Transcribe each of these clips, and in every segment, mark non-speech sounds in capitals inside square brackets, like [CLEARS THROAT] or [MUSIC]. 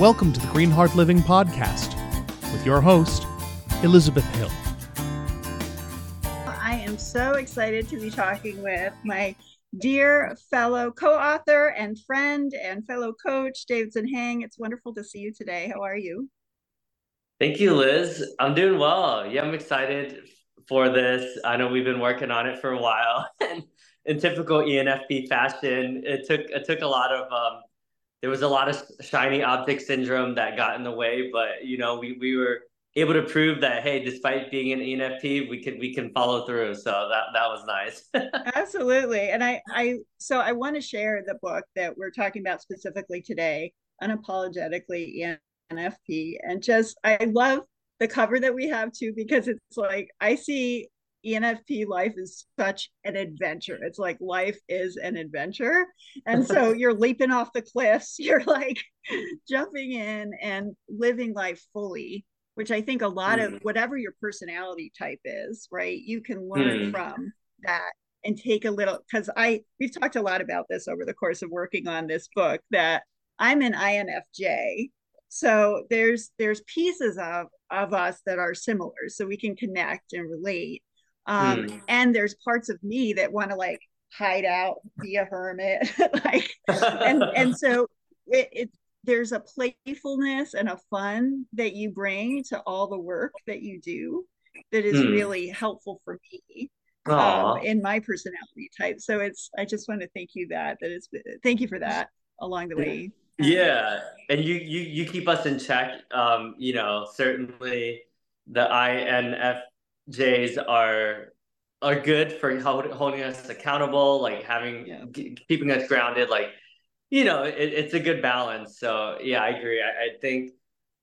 Welcome to the Green Heart Living Podcast with your host, Elizabeth Hill. I am so excited to be talking with my dear fellow co author and friend and fellow coach, Davidson Hang. It's wonderful to see you today. How are you? Thank you, Liz. I'm doing well. Yeah, I'm excited for this. I know we've been working on it for a while. [LAUGHS] and in typical ENFP fashion, it took it took a lot of um, there was a lot of shiny object syndrome that got in the way, but you know, we, we were able to prove that hey, despite being an ENFP, we can we can follow through. So that that was nice. [LAUGHS] Absolutely. And I I so I want to share the book that we're talking about specifically today, unapologetically ENFP. And just I love the cover that we have too, because it's like I see ENFP life is such an adventure. It's like life is an adventure. [LAUGHS] And so you're leaping off the cliffs, [LAUGHS] you're like jumping in and living life fully, which I think a lot mm. of whatever your personality type is, right? You can learn mm. from that and take a little because I we've talked a lot about this over the course of working on this book that I'm an INFJ. So there's there's pieces of of us that are similar so we can connect and relate um mm. and there's parts of me that want to like hide out be a hermit [LAUGHS] like and and so it, it there's a playfulness and a fun that you bring to all the work that you do that is mm. really helpful for me um, in my personality type. So it's i just want to thank you that that is thank you for that along the way. Yeah. And you you you keep us in check. Um you know certainly the inf Jays are are good for hold, holding us accountable, like having yeah. g- keeping us grounded. Like you know, it, it's a good balance. So yeah, I agree. I, I think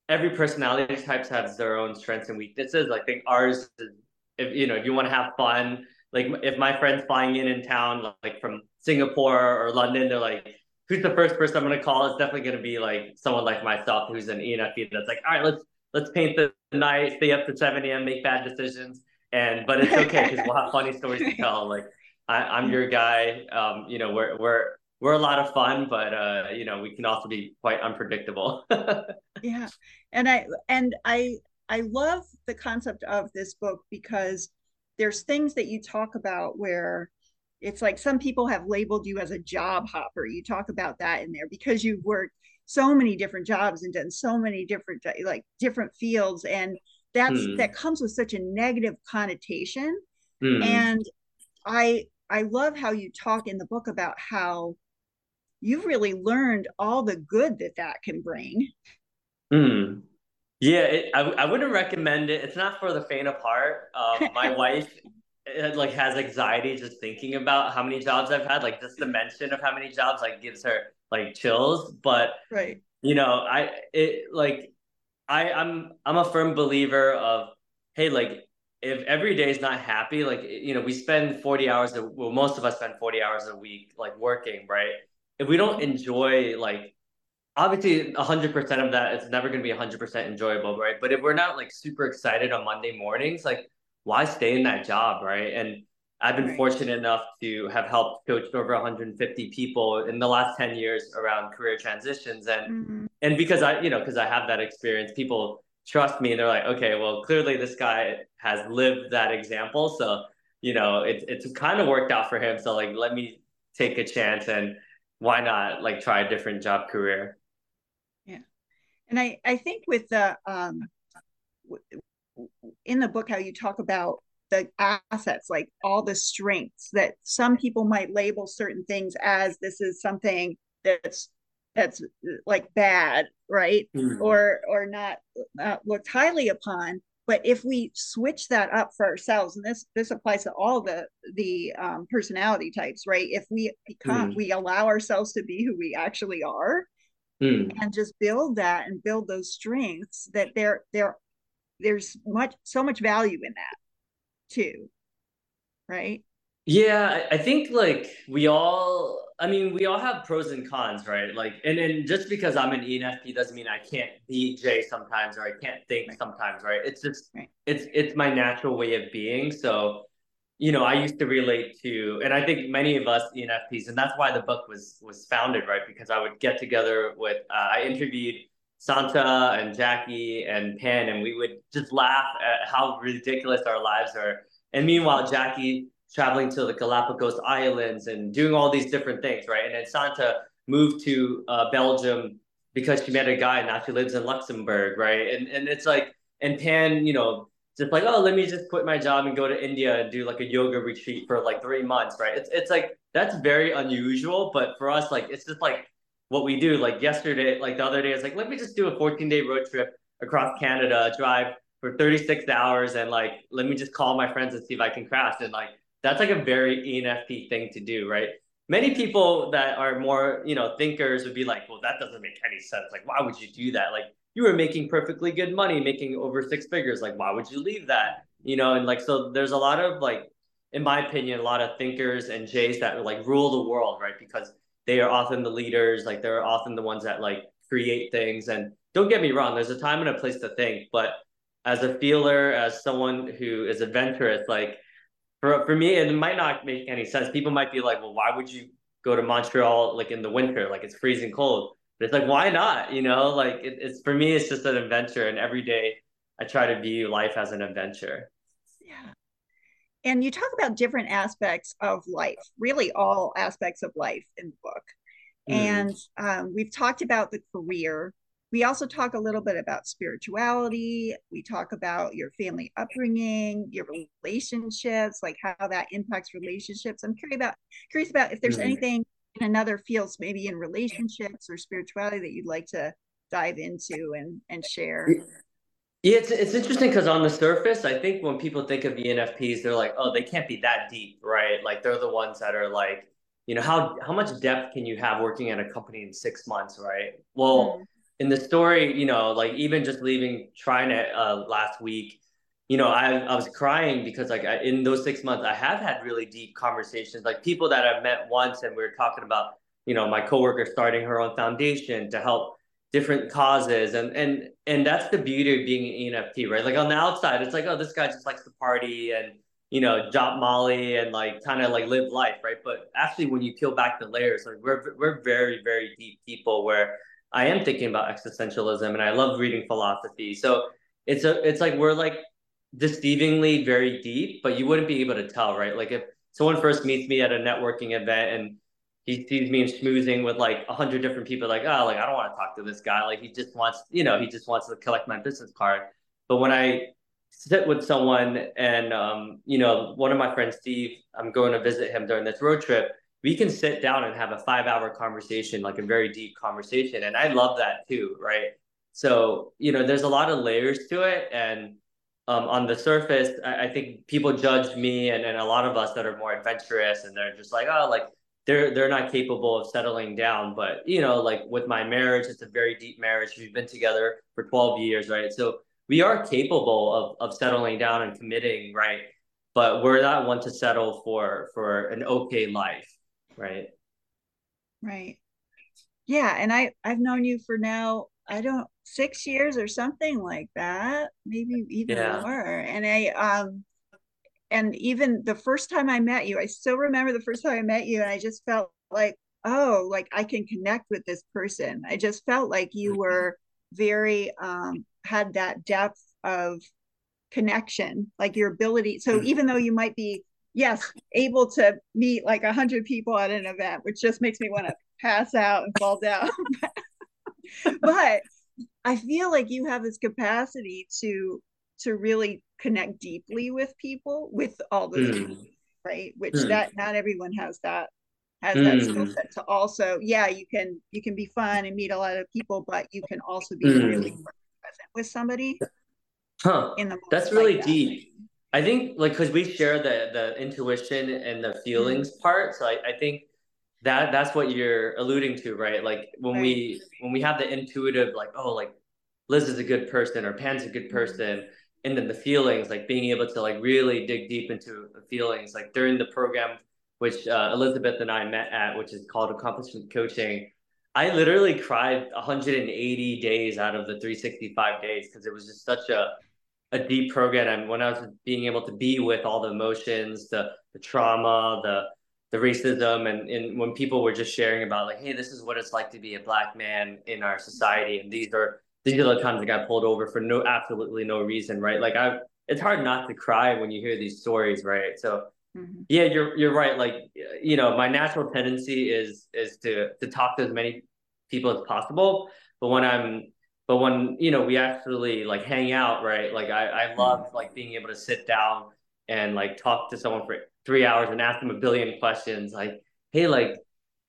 every personality types has their own strengths and weaknesses. I think ours is if you know if you want to have fun. Like if my friends flying in in town, like from Singapore or London, they're like, "Who's the first person I'm going to call?" It's definitely going to be like someone like myself, who's an ENFP. That's like, "All right, let's let's paint the night, stay up to 7 a.m., make bad decisions. And but it's okay because we'll have [LAUGHS] funny stories to tell. Like I, am your guy. Um, you know, we're we're we're a lot of fun, but uh, you know, we can also be quite unpredictable. [LAUGHS] yeah. And I and I I love the concept of this book because there's things that you talk about where it's like some people have labeled you as a job hopper. You talk about that in there because you've worked so many different jobs and done so many different like different fields and that's mm. that comes with such a negative connotation mm. and i i love how you talk in the book about how you've really learned all the good that that can bring mm. yeah it, I, I wouldn't recommend it it's not for the faint of heart um, my [LAUGHS] wife it, like has anxiety just thinking about how many jobs i've had like just the mention of how many jobs like gives her like chills but right. you know i it like i i'm i'm a firm believer of hey like if every day is not happy like you know we spend 40 hours a, well most of us spend 40 hours a week like working right? If we don't enjoy like obviously 100% of that it's never going to be 100% enjoyable right? But if we're not like super excited on monday mornings like why stay in that job right? And I've been fortunate enough to have helped coach over 150 people in the last 10 years around career transitions. And mm-hmm. and because I you know because I have that experience people trust me and they're like okay well clearly this guy has lived that example. So you know it, it's kind of worked out for him. So like let me take a chance and why not like try a different job career? Yeah. And I I think with the um in the book how you talk about the assets, like all the strengths that some people might label certain things as this is something that's that's like bad, right? Mm-hmm. Or or not uh, looked highly upon. But if we switch that up for ourselves, and this this applies to all the the um, personality types, right? If we become mm. we allow ourselves to be who we actually are, mm. and just build that and build those strengths, that there there there's much so much value in that too right? Yeah i think like we all i mean we all have pros and cons right? Like and then just because i'm an enfp doesn't mean i can't be j sometimes or i can't think right. sometimes right? It's just right. it's it's my natural way of being. So you know i used to relate to and i think many of us enfps and that's why the book was was founded right? Because i would get together with uh, i interviewed Santa and Jackie and Pan, and we would just laugh at how ridiculous our lives are. And meanwhile, Jackie traveling to the Galapagos Islands and doing all these different things, right? And then Santa moved to uh, Belgium because she met a guy and now she lives in Luxembourg, right? And and it's like and Pan, you know, just like, oh, let me just quit my job and go to India and do like a yoga retreat for like three months, right? It's it's like that's very unusual, but for us, like it's just like what we do. Like yesterday, like the other day, it's like let me just do a 14 day road trip across Canada, drive for 36 hours, and like let me just call my friends and see if I can crash. And like that's like a very ENFP thing to do, right? Many people that are more, you know, thinkers would be like, well, that doesn't make any sense. Like, why would you do that? Like, you were making perfectly good money, making over six figures. Like, why would you leave that? You know, and like, so there's a lot of like, in my opinion, a lot of thinkers and Jays that like rule the world, right? Because they are often the leaders, like they're often the ones that like create things. And don't get me wrong, there's a time and a place to think, but as a feeler, as someone who is adventurous, like for, for me, it might not make any sense. People might be like, well, why would you go to Montreal like in the winter? Like it's freezing cold But it's like, why not? You know, like it, it's for me, it's just an adventure. And every day I try to view life as an adventure. Yeah. And you talk about different aspects of life, really all aspects of life in the book. Mm. And um, we've talked about the career. We also talk a little bit about spirituality. We talk about your family upbringing, your relationships, like how that impacts relationships. I'm curious about curious about if there's mm. anything in another fields, maybe in relationships or spirituality that you'd like to dive into and and share? Yeah, it's it's interesting because on the surface, I think when people think of ENFPs, they're like, oh, they can't be that deep, right? Like they're the ones that are like, you know, how how much depth can you have working at a company in six months, right? Well, mm. in the story, you know, like even just leaving TriNet uh, last week, you know, I, I was crying because like I, in those six months, I have had really deep conversations, like people that I've met once, and we are talking about, you know, my coworker starting her own foundation to help different causes, and and and that's the beauty of being an ENFP, right? Like on the outside, it's like, oh, this guy just likes to party and you know, drop Molly and like kind of like live life, right? But actually, when you peel back the layers, like we're we're very very deep people where I am thinking about existentialism and I love reading philosophy, so it's a it's like we're like deceivingly very deep, but you wouldn't be able to tell, right? Like if someone first meets me at a networking event and he sees me schmoozing with like a hundred different people, like, oh, like I don't want to talk to this guy. Like he just wants, you know, he just wants to collect my business card. But when I sit with someone and um, you know, one of my friends, Steve, I'm going to visit him during this road trip. We can sit down and have a five hour conversation, like a very deep conversation. And I love that too, right? So, you know, there's a lot of layers to it. And um, on the surface, I, I, think people judge me and, and a lot of us that are more adventurous and they're just like, oh, like they're they're not capable of settling down. But you know, like with my marriage, it's a very deep marriage. We've been together for 12 years, right? So we are capable of of settling down and committing, right? But we're not one to settle for for an okay life, right? Right. Yeah, and I I've known you for now I don't six years or something like that, maybe even yeah. more. And I um and even the first time I met you, I still remember the first time I met you, and I just felt like, oh, like I can connect with this person. I just felt like you mm-hmm. were very um had that depth of connection, like your ability. So mm-hmm. even though you might be yes able to meet like a hundred people at an event, which just makes me want to pass out and fall down. [LAUGHS] but I feel like you have this capacity to to really connect deeply with people with all the mm. things, right? Which mm. that not everyone has that has mm. that skill set to also, yeah, you can you can be fun and meet a lot of people, but you can also be really mm. present with somebody. Huh. That's really like deep. That. I think like because we share the the intuition and the feelings mm. part. So I, I think that that's what you're alluding to right like when right. we when we have the intuitive like oh like liz is a good person or pan's a good person and then the feelings like being able to like really dig deep into the feelings. Like during the program which uh, elizabeth and i met at which is called accomplishment coaching i literally cried 180 days out of the 365 days because it was just such a a deep program. And when i was being able to be with all the emotions the the trauma the the racism and, and when people were just sharing about like hey this is what it's like to be a black man in our society and these are these are the times I got pulled over for no absolutely no reason, right? Like I, it's hard not to cry when you hear these stories, right? So mm-hmm. yeah, you're you're right. Like you know, my natural tendency is is to to talk to as many people as possible, but when I'm but when you know we actually like hang out, right? Like I I love mm-hmm. like being able to sit down and like talk to someone for three hours and ask them a billion questions, like hey, like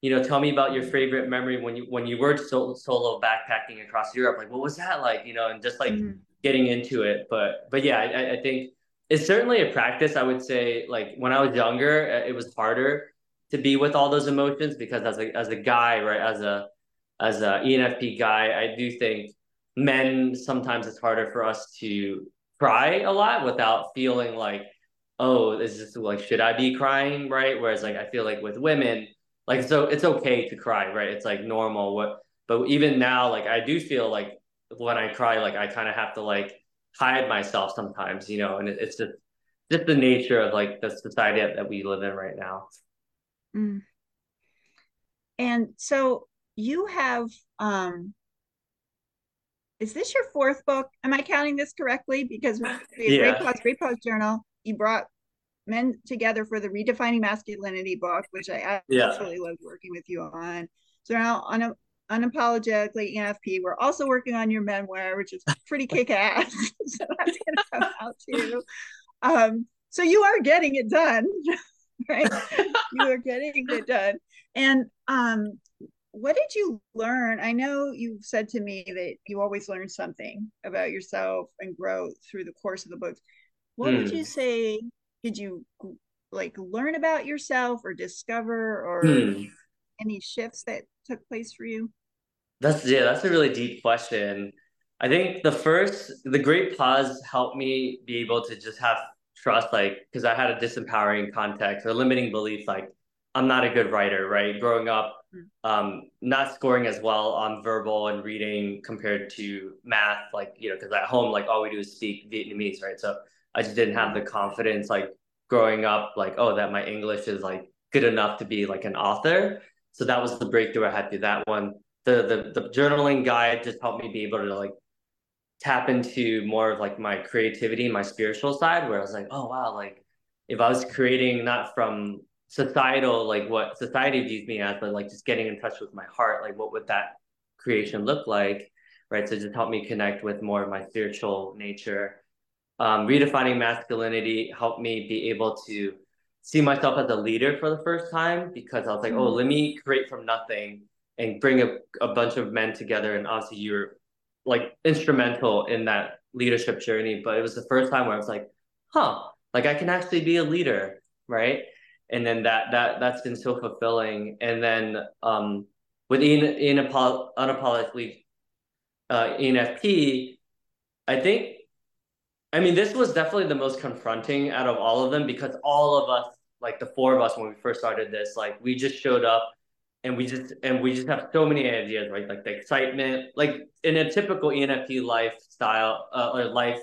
you know, tell me about your favorite memory when you when you were solo, solo backpacking across Europe. Like, what was that like? You know, and just like mm-hmm. getting into it. But but yeah, I, I think it's certainly a practice. I would say like when I was younger, uh, it was harder to be with all those emotions because as a as a guy, right, as a as a ENFP guy, I do think men sometimes it's harder for us to cry a lot without feeling like, oh, this is this like should I be crying, right? Whereas like I feel like with women like so it's okay to cry right? It's like normal. What but even now like i do feel like when i cry like i kind of have to like hide myself sometimes you know and it, it's just just the nature of like the society that we live in right now. Mm. and so you have um is this your fourth book? Am i counting this correctly? Because [LAUGHS] yeah. great pause journal you brought men together for the redefining masculinity book, which I absolutely yeah. loved working with you on. So now on a unapologetically ENFP. We're also working on your memoir, which is pretty [LAUGHS] kick ass. [LAUGHS] so that's gonna come out too. Um, so you are getting it done, [LAUGHS] right? you are getting it done. And um, what did you learn? I know you've said to me that you always learn something about yourself and grow through the course of the books. What would hmm. you say did you like learn about yourself or discover or hmm. any shifts that took place for you? That's yeah, that's a really deep question. I think the first, the great pause helped me be able to just have trust, like, because I had a disempowering context or limiting belief, like, I'm not a good writer, right? Growing up, hmm. um, not scoring as well on verbal and reading compared to math, like, you know, because at home, like, all we do is speak Vietnamese, right? So I just didn't have the confidence like growing up, like, oh, that my English is like good enough to be like an author. So that was the breakthrough I had through that one. The the the journaling guide just helped me be able to like tap into more of like my creativity, my spiritual side, where I was like, oh wow, like if I was creating not from societal, like what society views me as, but like just getting in touch with my heart, like what would that creation look like? Right. So just help me connect with more of my spiritual nature um, redefining masculinity helped me be able to see myself as a leader for the first time because I was like, oh, mm-hmm. let me create from nothing and bring a, a bunch of men together. And obviously, you're like instrumental in that leadership journey. But it was the first time where I was like, huh, like I can actually be a leader, right? And then that that that's been so fulfilling. And then um, with in in unapologetically uh, ENFP, I think I mean, this was definitely the most confronting out of all of them because all of us, like the four of us, when we first started this, like we just showed up and we just and we just have so many ideas, right? Like the excitement, like in a typical ENFP lifestyle uh, or life,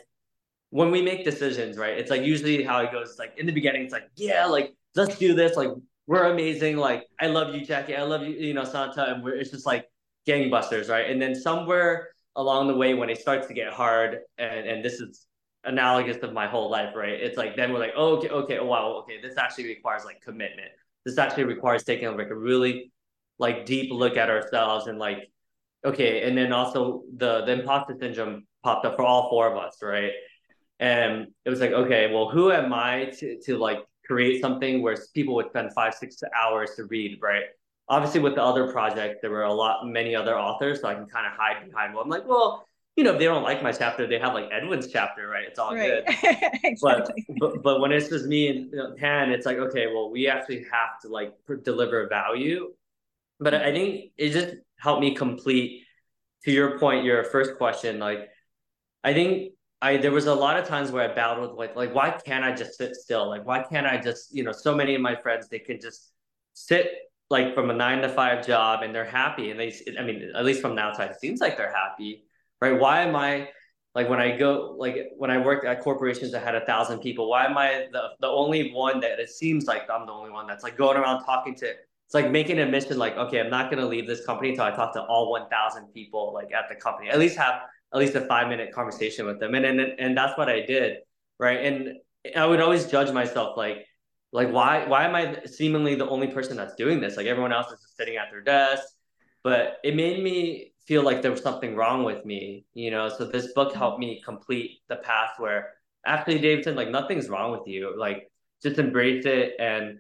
when we make decisions, right? It's like usually how it goes. Like in the beginning, it's like, yeah, like let's do this. Like we're amazing. Like I love you, Jackie. I love you, you know, Santa. And we're it's just like gangbusters, right? And then somewhere along the way, when it starts to get hard, and and this is analogous of my whole life, right? It's like then we're like, oh, okay, okay, oh, wow, okay, this actually requires like commitment. This actually requires taking like a really like deep look at ourselves and like, okay, and then also the the imposter syndrome popped up for all four of us, right? And it was like, okay, well, who am I to to like create something where people would spend five, six hours to read, right? Obviously, with the other project, there were a lot, many other authors, so I can kind of hide behind. Well, I'm like, well, you know, if they don't like my chapter, they have like Edwin's chapter, right? It's all right. good. [LAUGHS] exactly. But, but but when it's just me and you know, it's like okay, well, we actually have to like deliver value. But I think it just helped me complete. To your point, your first question, like I think I there was a lot of times where I battled like like why can't I just sit still? Like why can't I just you know so many of my friends they can just sit like from a nine to five job and they're happy and they I mean at least from the outside it seems like they're happy right? Why am I like when I go like when I worked at corporations that had a thousand people? Why am I the the only one that it seems like I'm the only one that's like going around talking to? It's like making a mission like okay, I'm not gonna leave this company until I talk to all 1,000 people like at the company. At least have at least a five minute conversation with them. And, and, and that's what I did. Right. And I would always judge myself like, like why why am I seemingly the only person that's doing this? Like everyone else is just sitting at their desk. But it made me feel like there was something wrong with me, you know. So this book helped mm-hmm. me complete the path where actually Davidson, like nothing's wrong with you. Like just embrace it and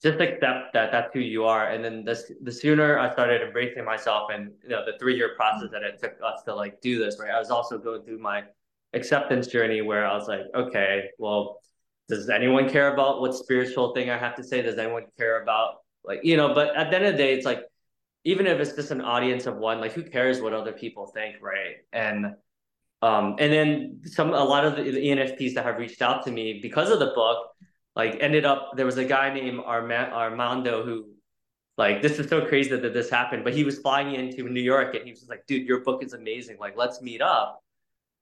just accept that that's who you are. And then this the sooner I started embracing myself and you know the three year process mm-hmm. that it took us to like do this, right? I was also going through my acceptance journey where I was like, okay, well, does anyone care about what spiritual thing I have to say? Does anyone care about like, you know, but at the end of the day, it's like, even if it's just an audience of one, like who cares what other people think, right? And um, and then some a lot of the, ENFPs that have reached out to me because of the book, like ended up there was a guy named Arma- Armando who like this is so crazy that this happened, but he was flying into New York and he was like, dude, your book is amazing. Like, let's meet up.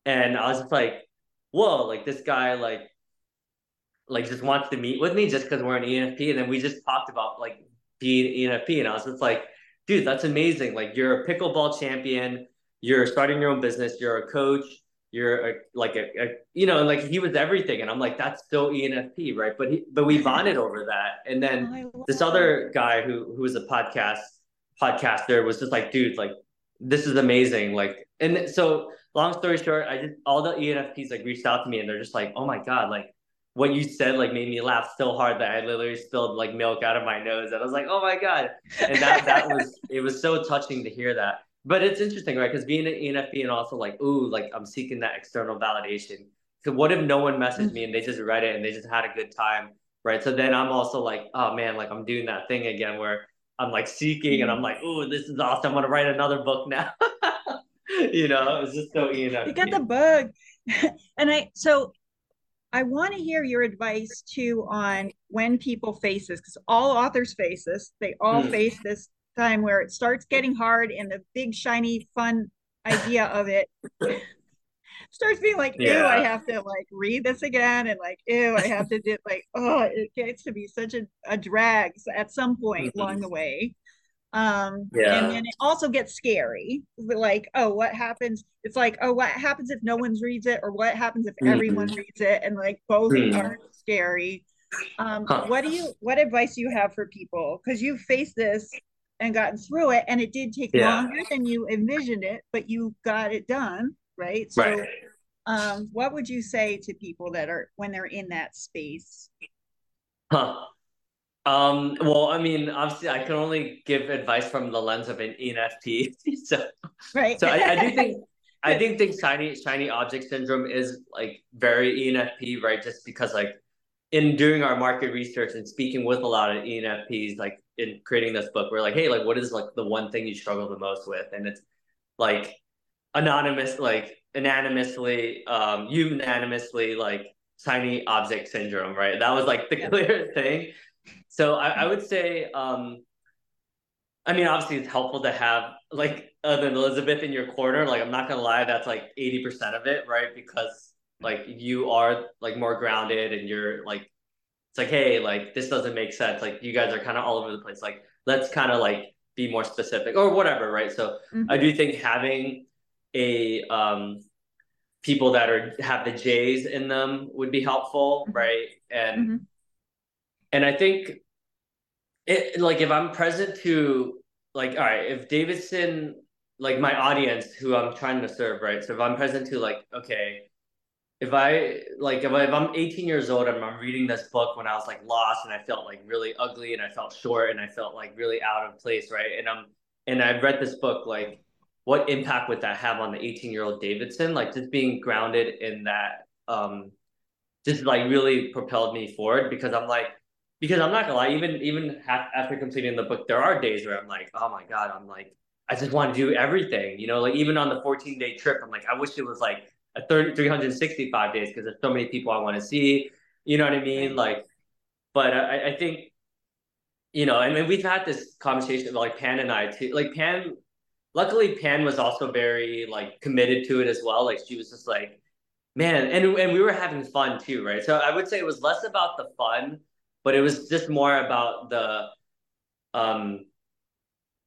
And I was just like, whoa, like this guy, like like just wants to meet with me just because we're an ENFP. And then we just talked about like being ENFP. And I was just like, dude, that's amazing. Like you're a pickleball champion, you're starting your own business, you're a coach, you're a, like a, a, you know, like he was everything. And I'm like, that's still ENFP, right? But he, but we bonded over that. And then oh, this other guy who who was a podcast podcaster was just like, dude, like this is amazing. Like, and so long story short, I did all the ENFPs like reached out to me and they're just like, oh my God, like what you said like made me laugh so hard that I literally spilled like milk out of my nose. And I was like, oh my God. And that that was [LAUGHS] it was so touching to hear that. But it's interesting, right? Because being an ENFP and also like, ooh, like I'm seeking that external validation. So what if no one messaged me and they just read it and they just had a good time? Right. So then I'm also like, oh man, like I'm doing that thing again where I'm like seeking and I'm like, ooh, this is awesome. I'm gonna write another book now. [LAUGHS] you know, it's just so ENFP. You got the bug. [LAUGHS] and I so I want to hear your advice too on when people face this, because all authors face this. They all mm. face this time where it starts getting hard and the big, shiny, fun idea of it [LAUGHS] starts being like, yeah. ew, I have to like read this again. And like, ew, I have to do like, oh, it gets to be such a, a drag at some point mm-hmm. along the way um yeah. and then it also gets scary like oh what happens it's like oh what happens if no one reads it or what happens if mm-hmm. everyone reads it and like both mm-hmm. are scary um huh. what do you what advice do you have for people because you've faced this and gotten through it and it did take yeah. longer than you envisioned it but you got it done right so right. um what would you say to people that are when they're in that space huh um, well, I mean, obviously, I can only give advice from the lens of an ENFP. [LAUGHS] so, right. So I, I do think [LAUGHS] I think think shiny shiny object syndrome is like very ENFP, right? Just because like in doing our market research and speaking with a lot of ENFPs, like in creating this book, we're like, hey, like what is like the one thing you struggle the most with? And it's like anonymous, like anonymously, um, unanimously, like shiny object syndrome, right? That was like the clear thing. So I, I would say, um, I mean, obviously it's helpful to have like an Elizabeth in your corner. Like I'm not gonna lie, that's like 80% of it, right? Because like you are like more grounded and you're like it's like, hey, like this doesn't make sense. Like you guys are kind of all over the place. Like let's kind of like be more specific or whatever, right? So mm-hmm. I do think having a um people that are have the J's in them would be helpful, mm-hmm. right? And mm-hmm and I think it like if I'm present to like all right, if Davidson like my audience who I'm trying to serve, right? So if I'm present to like, okay, if I like if, I, if I'm 18 years old and I'm reading this book when I was like lost and I felt like really ugly and I felt short and I felt like really out of place, right? And I'm and I've read this book, like what impact would that have on the 18 year old Davidson? Like just being grounded in that um just like really propelled me forward because I'm like because I'm not gonna lie, even even after completing the book, there are days where I'm like, oh my god, I'm like, I just want to do everything, you know, like even on the 14 day trip, I'm like, I wish it was like a 30, 365 days because there's so many people I want to see, you know what I mean? Like, but I, I think, you know, and we've had this conversation like Pan and I too, like Pan. Luckily, Pan was also very like committed to it as well. Like she was just like, man, and and we were having fun too, right? So I would say it was less about the fun but it was just more about the um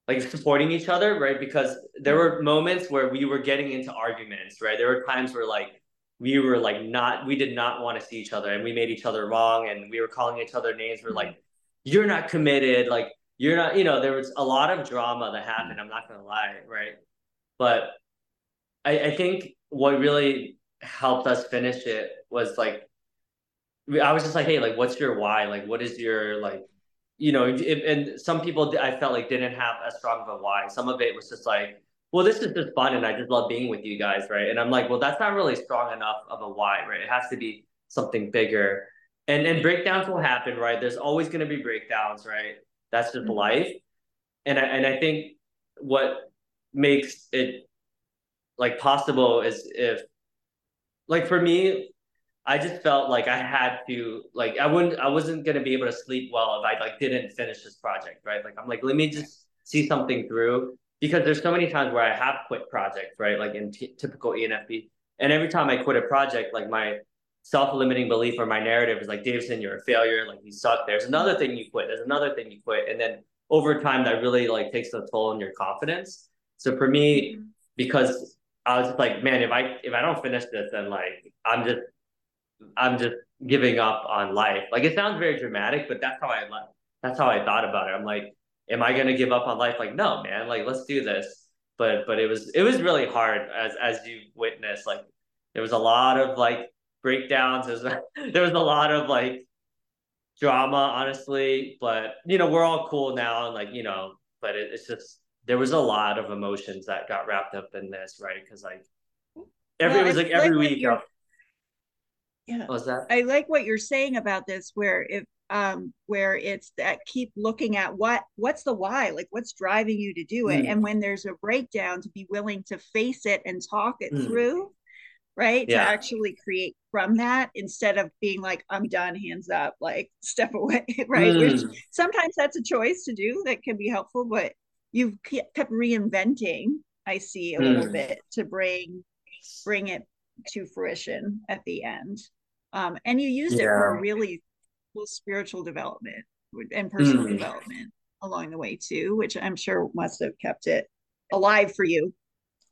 like supporting each other, right? Because there were moments where we were getting into arguments, right? There were times where like we were like not we did not want to see each other and we made each other wrong and we were calling each other names. We're like, you're not committed, like you're not, you know, there was a lot of drama that happened. I'm not gonna lie, right? But I, I think what really helped us finish it was like I was just like, hey, like, what's your why? Like, what is your like you know, if, and some people I felt like didn't have as strong of a why. Some of it was just like, well, this is just fun and I just love being with you guys, right? And I'm like, well, that's not really strong enough of a why, right? It has to be something bigger. And and breakdowns will happen, right? There's always going to be breakdowns, right? That's just mm-hmm. life. And I, and I think what makes it like possible is if like for me I just felt like I had to like I wouldn't I wasn't gonna be able to sleep well if I like didn't finish this project, right? Like I'm like let me just see something through because there's so many times where I have quit projects, right? Like in t- typical ENFP, and every time I quit a project, like my self-limiting belief or my narrative is like Davidson, you're a failure, like you suck. There's another thing you quit. There's another thing you quit, and then over time that really like takes a toll on your confidence. So for me, because I was like, man, if I if I don't finish this, then like I'm just I'm just giving up on life. Like it sounds very dramatic, but that's how I that's how I thought about it. I'm like, am I gonna give up on life? Like, no, man. Like, let's do this. But but it was it was really hard as as you witnessed. Like, there was a lot of like breakdowns. There was [LAUGHS] there was a lot of like drama, honestly. But you know, we're all cool now, and like you know, but it, it's just there was a lot of emotions that got wrapped up in this, right? Because like every well, it was like every like week yeah was that i like what you're saying about this where if um where it's that keep looking at what what's the why like what's driving you to do it mm. and when there's a breakdown to be willing to face it and talk it mm. through right yeah. to actually create from that instead of being like i'm done hands up like [LAUGHS] step away [LAUGHS] right mm. which sometimes that's a choice to do that can be helpful but you've kept reinventing i see a little mm. bit to bring bring it to fruition at the end. Um, and you used yeah. it for really cool spiritual development and personal mm. development along the way too, which I'm sure must have kept it alive for you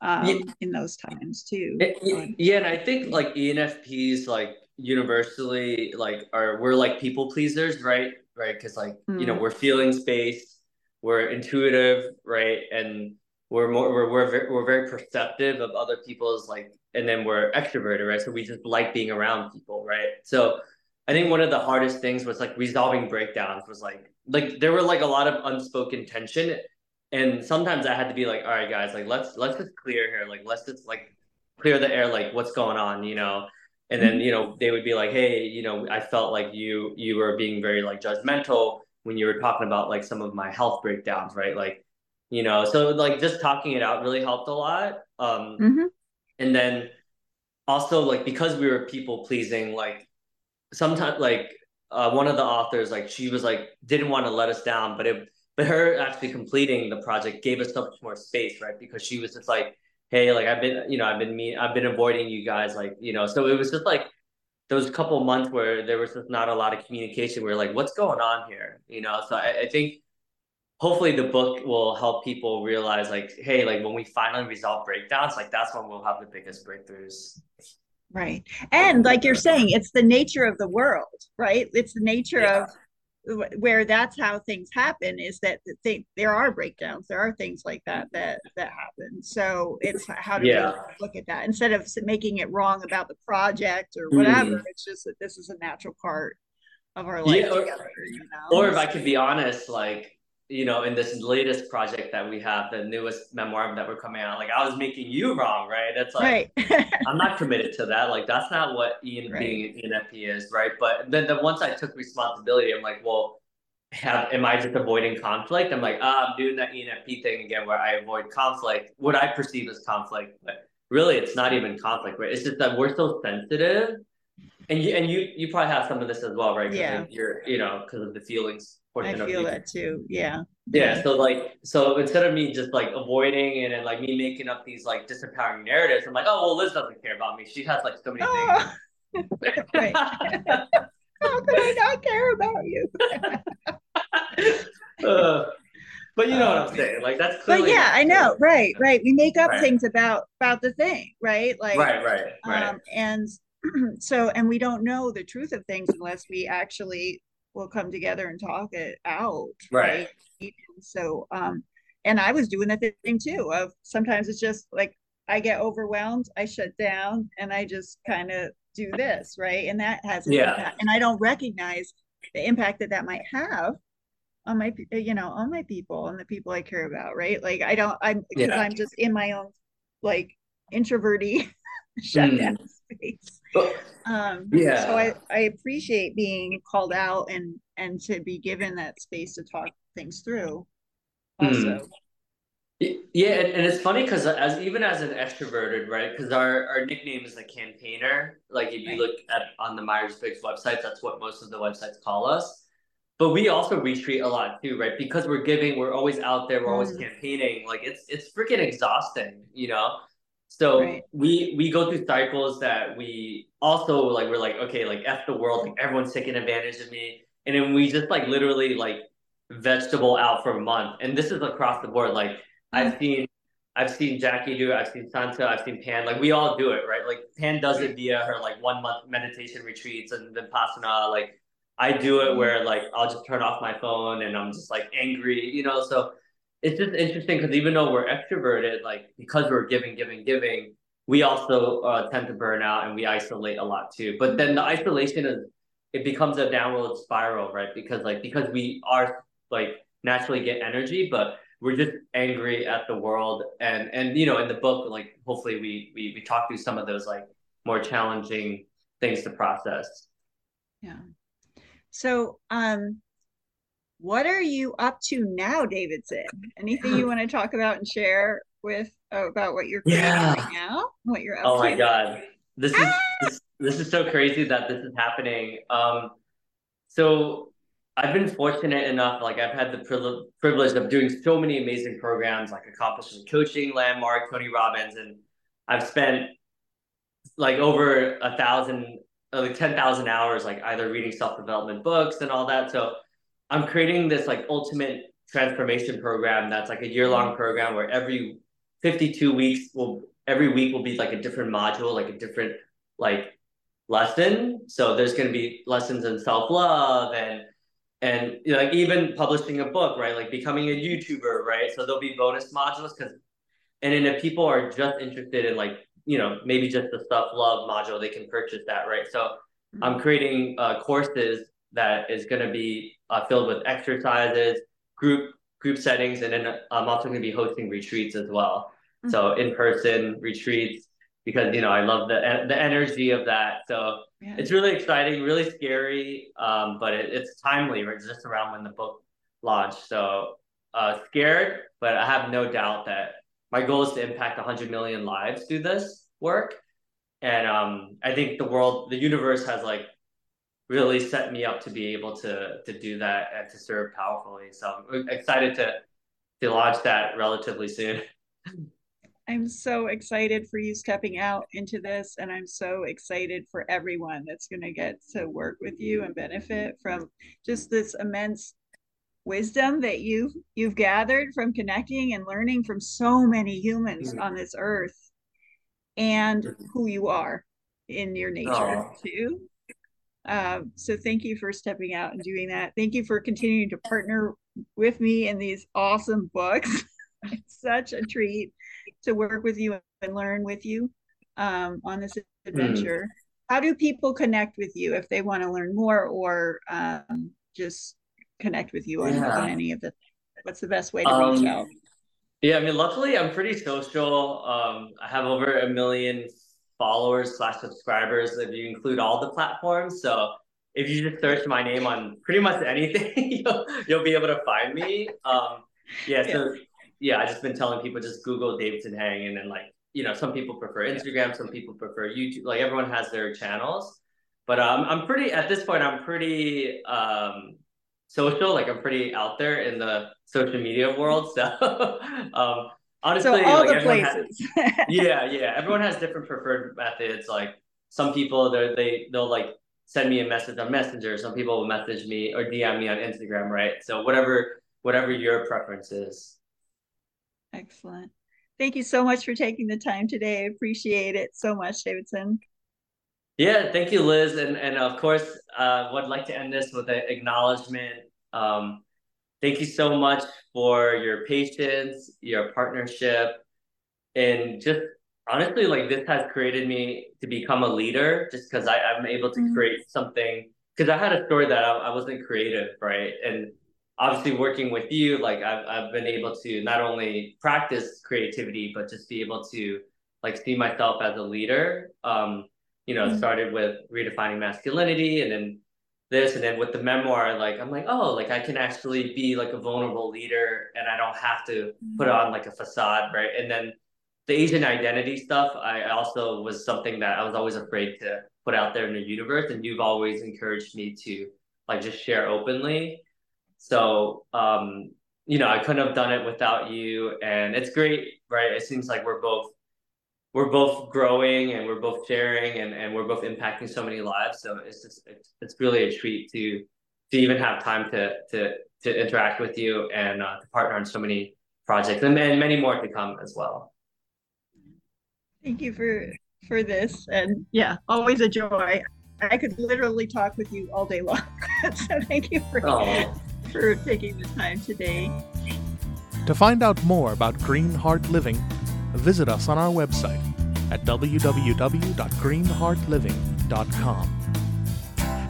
um, yeah. in those times too. It, yeah, and I think like ENFPs like universally like are we're like people pleasers, right? Right, because like mm. you know mm. we're feelings based, we're intuitive, right, and we're more we're we're very, we're very perceptive of other people's like and then we're extroverted right? So we just like being around people right? So i think one of the hardest things was like resolving breakdowns was like like there were like a lot of unspoken tension. And sometimes i had to be like all right guys like let's let's just clear here. Like let's just like clear the air like what's going on you know? And then you know they would be like hey you know i felt like you you were being very like judgmental when you were talking about like some of my health breakdowns right? Like you know? So like just talking it out really helped a lot. Um mm-hmm. And then also like because we were people pleasing like sometimes like uh, one of the authors like she was like didn't want to let us down but it but her actually completing the project gave us so much more space right? Because she was just like hey like i've been you know i've been me i've been avoiding you guys like you know? So it was just like those couple months where there was just not a lot of communication. We are like what's going on here? You know? So I, I think hopefully the book will help people realize like hey like when we finally resolve breakdowns like that's when we'll have the biggest breakthroughs right and like you're saying it's the nature of the world right it's the nature yeah. of where that's how things happen is that they, there are breakdowns there are things like that that that happen so it's how to yeah. look at that instead of making it wrong about the project or whatever mm. it's just that this is a natural part of our life yeah, or, together you know? or if i could be honest like you know, in this latest project that we have, the newest memoir that we're coming out, like I was making you wrong, right? That's like right. [LAUGHS] I'm not committed to that. Like that's not what Ian right. being an ENFP is, right? But then, then once I took responsibility, I'm like, well, have am I just avoiding conflict? I'm like, ah, I'm doing that ENFP thing again where I avoid conflict, what I perceive as conflict, but really it's not even conflict, right? It's just that we're so sensitive. And you and you you probably have some of this as well, right? Yeah. You're you know, because of the feelings I feel that too. Yeah. Yeah. So like, so instead of me just like avoiding and, and like me making up these like disempowering narratives, I'm like, oh well, Liz doesn't care about me. She has like so many oh. things. [LAUGHS] [LAUGHS] How could I not care about you? [LAUGHS] uh, but you know um, what I'm saying. Like that's clearly. But yeah, I know. Right, right. We make up right. things about about the thing, right? Like right, right, right. Um, and [CLEARS THROAT] so, and we don't know the truth of things unless we actually will come together and talk it out, right? right? So, um, and I was doing that thing too. Of sometimes it's just like I get overwhelmed, I shut down, and I just kind of do this, right? And that has an yeah. impact, and I don't recognize the impact that that might have on my you know on my people and the people i care about right like i don't i'm because yeah. i'm just in my own like introverty [LAUGHS] shutdown mm. space um yeah so i i appreciate being called out and and to be given that space to talk things through also mm. Yeah, and, and it's funny because as even as an extroverted, right? Because our, our nickname is the campaigner. Like if you right. look at on the Myers Briggs website, that's what most of the websites call us but we also retreat a lot too, right? Because we're giving, we're always out there, we're always mm. campaigning. Like it's it's freaking exhausting, you know. So right. we we go through cycles that we also like. We're like, okay, like f the world, like everyone's taking advantage of me, and then we just like literally like vegetable out for a month. And this is across the board. Like I've mm. seen I've seen Jackie do it. I've seen Santa. I've seen Pan. Like we all do it, right? Like Pan does it via her like one month meditation retreats and Vipassana. Like I do it where like I'll just turn off my phone and I'm just like angry, you know. So it's just interesting because even though we're extroverted, like because we're giving, giving, giving, we also uh, tend to burn out and we isolate a lot too. But then the isolation is it becomes a downward spiral, right? Because like because we are like naturally get energy, but we're just angry at the world and and you know in the book like hopefully we we we talk through some of those like more challenging things to process. Yeah. So, um, what are you up to now, Davidson? Anything you want to talk about and share with oh, about what you're creating yeah. right now? What you're up oh to? my god, this is ah! this, this, is so crazy that this is happening. Um, so I've been fortunate enough, like I've had the privilege of doing so many amazing programs, like Accomplishment Coaching, Landmark, Tony Robbins, and I've spent like over a thousand like 10,000 hours, like either reading self development books and all that. So I'm creating this like ultimate transformation program that's like a year long program where every 52 weeks will every week will be like a different module, like a different like lesson. So there's going to be lessons in self love and and you know, like even publishing a book, right? Like becoming a YouTuber, right? So there'll be bonus modules because and then if people are just interested in like you know, maybe just the self love module, they can purchase that, right? So mm-hmm. I'm creating uh, courses that is going to be uh, filled with exercises, group group settings, and then I'm also going to be hosting retreats as well. Mm-hmm. So in person retreats because you know I love the the energy of that. So yeah. it's really exciting, really scary, um, but it, it's timely. Right, it's just around when the book launched. So uh, scared, but I have no doubt that my goal is to impact 100 million lives through this work and um, i think the world the universe has like really set me up to be able to to do that and to serve powerfully so i'm excited to to launch that relatively soon [LAUGHS] i'm so excited for you stepping out into this and i'm so excited for everyone that's going to get to work with you and benefit from just this immense wisdom that you've you've gathered from connecting and learning from so many humans mm-hmm. on this earth and who you are in your nature oh. too um, so thank you for stepping out and doing that thank you for continuing to partner with me in these awesome books [LAUGHS] it's such a treat to work with you and learn with you um, on this adventure mm. how do people connect with you if they want to learn more or um, just connect with you on, yeah. on any of the what's the best way to um, reach out yeah i mean luckily i'm pretty social um, i have over a million followers slash subscribers if you include all the platforms so if you just search my name on pretty much anything [LAUGHS] you'll, you'll be able to find me um, yeah so yeah i just been telling people just google davidson hang and then like you know some people prefer instagram some people prefer youtube like everyone has their channels but um, i'm pretty at this point i'm pretty um, social. Like I'm pretty out there in the social media world. [LAUGHS] So um, honestly, so all like, the places. Has, [LAUGHS] yeah, yeah. Everyone has different preferred methods. Like some people, they they they'll like send me a message on Messenger. Some people will message me or DM me on Instagram, right? So whatever whatever your preference is. Excellent. Thank you so much for taking the time today. I appreciate it so much, Davidson. Yeah, thank you, Liz. And and of course, uh, would like to end this with an acknowledgement. Um, thank you so much for your patience, your partnership, and just honestly, like this has created me to become a leader just because I'm able to mm-hmm. create something. Because I had a story that I, I wasn't creative, right? And obviously working with you, like I've, I've been able to not only practice creativity, but just be able to like see myself as a leader. Um, you know, mm-hmm. started with redefining masculinity and then this and then with the memoir, like I'm like, oh, like I can actually be like a vulnerable leader and I don't have to mm-hmm. put on like a facade, right? And then the Asian identity stuff, I also was something that I was always afraid to put out there in the universe. And you've always encouraged me to like just share openly. So, um, you know, I couldn't have done it without you. And it's great, right? It seems like we're both we're both growing and we're both sharing and, and we're both impacting so many lives. So it's just it's, it's really a treat to to even have time to to to interact with you and uh, to partner on so many projects and, and many more to come as well. Thank you for for this and yeah, always a joy. I could literally talk with you all day long. [LAUGHS] so thank you for oh for taking the time today. To find out more about Green Heart Living, visit us on our website at www.greenheartliving.com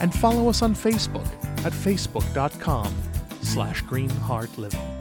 and follow us on Facebook at facebook.com slash greenheartliving.